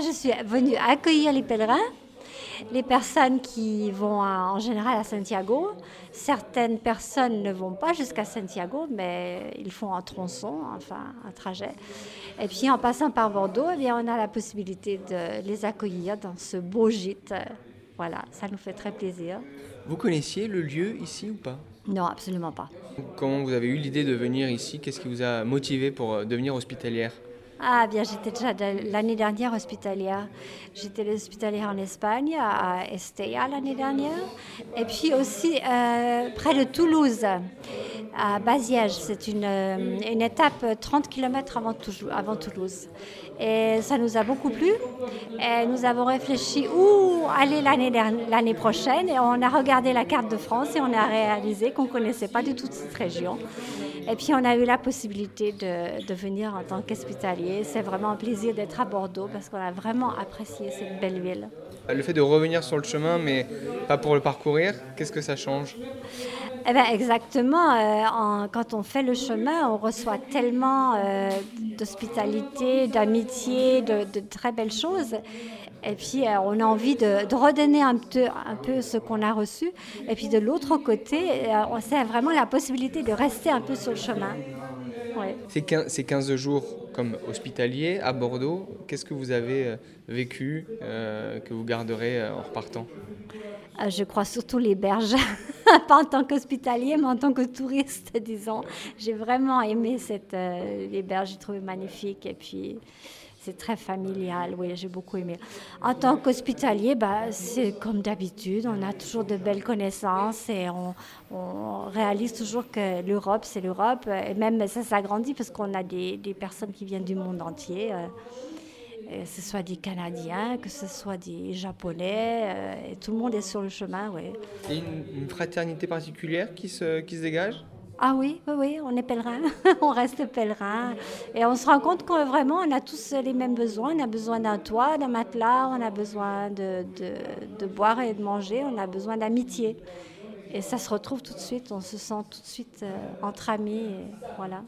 je suis venue accueillir les pèlerins, les personnes qui vont en général à Santiago. Certaines personnes ne vont pas jusqu'à Santiago, mais ils font un tronçon, enfin un trajet. Et puis en passant par Bordeaux, eh bien, on a la possibilité de les accueillir dans ce beau gîte. Voilà, ça nous fait très plaisir. Vous connaissiez le lieu ici ou pas? Non, absolument pas. Comment vous avez eu l'idée de venir ici? Qu'est-ce qui vous a motivé pour devenir hospitalière? Ah bien, j'étais déjà l'année dernière hospitalière. J'étais hospitalière en Espagne, à Estella l'année dernière. Et puis aussi euh, près de Toulouse, à Baziège. C'est une, euh, une, étape 30 km avant, avant Toulouse. Et ça nous a beaucoup plu. Et nous avons réfléchi où aller l'année prochaine. Et on a regardé la carte de France et on a réalisé qu'on ne connaissait pas du tout cette région. Et puis on a eu la possibilité de, de venir en tant qu'hospitalier. C'est vraiment un plaisir d'être à Bordeaux parce qu'on a vraiment apprécié cette belle ville. Le fait de revenir sur le chemin, mais pas pour le parcourir, qu'est-ce que ça change? Eh bien, exactement. Euh, quand on fait le chemin, on reçoit tellement euh, d'hospitalité, d'amitié, de, de, très belles choses. Et puis, euh, on a envie de, redonner un peu, un peu ce qu'on a reçu. Et puis, de l'autre côté, on sait vraiment la possibilité de rester un peu sur le chemin. Ces, 15, jours comme hospitalier à Bordeaux, qu'est-ce que vous avez vécu, que vous garderez en repartant? Je crois surtout les berges, pas en tant qu'hospitalier, mais en tant que touriste, disons. J'ai vraiment aimé cette, berges, j'ai trouvé magnifiques. Et puis, c'est très familial, oui, j'ai beaucoup aimé. En tant qu'hospitalier, bah, c'est comme d'habitude, on a toujours de belles connaissances et on, réalise toujours que l'Europe, c'est l'Europe. Et même ça s'agrandit parce qu'on a des, personnes qui viennent du monde entier. Euh, que ce soit des Canadiens, que ce soit des Japonais, euh, et tout le monde est sur le chemin, oui. Et une, une fraternité particulière qui se, qui se dégage? Ah oui, oui, oui, on est pèlerin, on reste pèlerin. Et on se rend compte qu'on vraiment, on a tous les mêmes besoins. On a besoin d'un toit, d'un matelas, on a besoin de, de, boire et de manger, on a besoin d'amitié. Et ça se retrouve tout de suite, on se sent tout de suite euh, entre amis. voilà.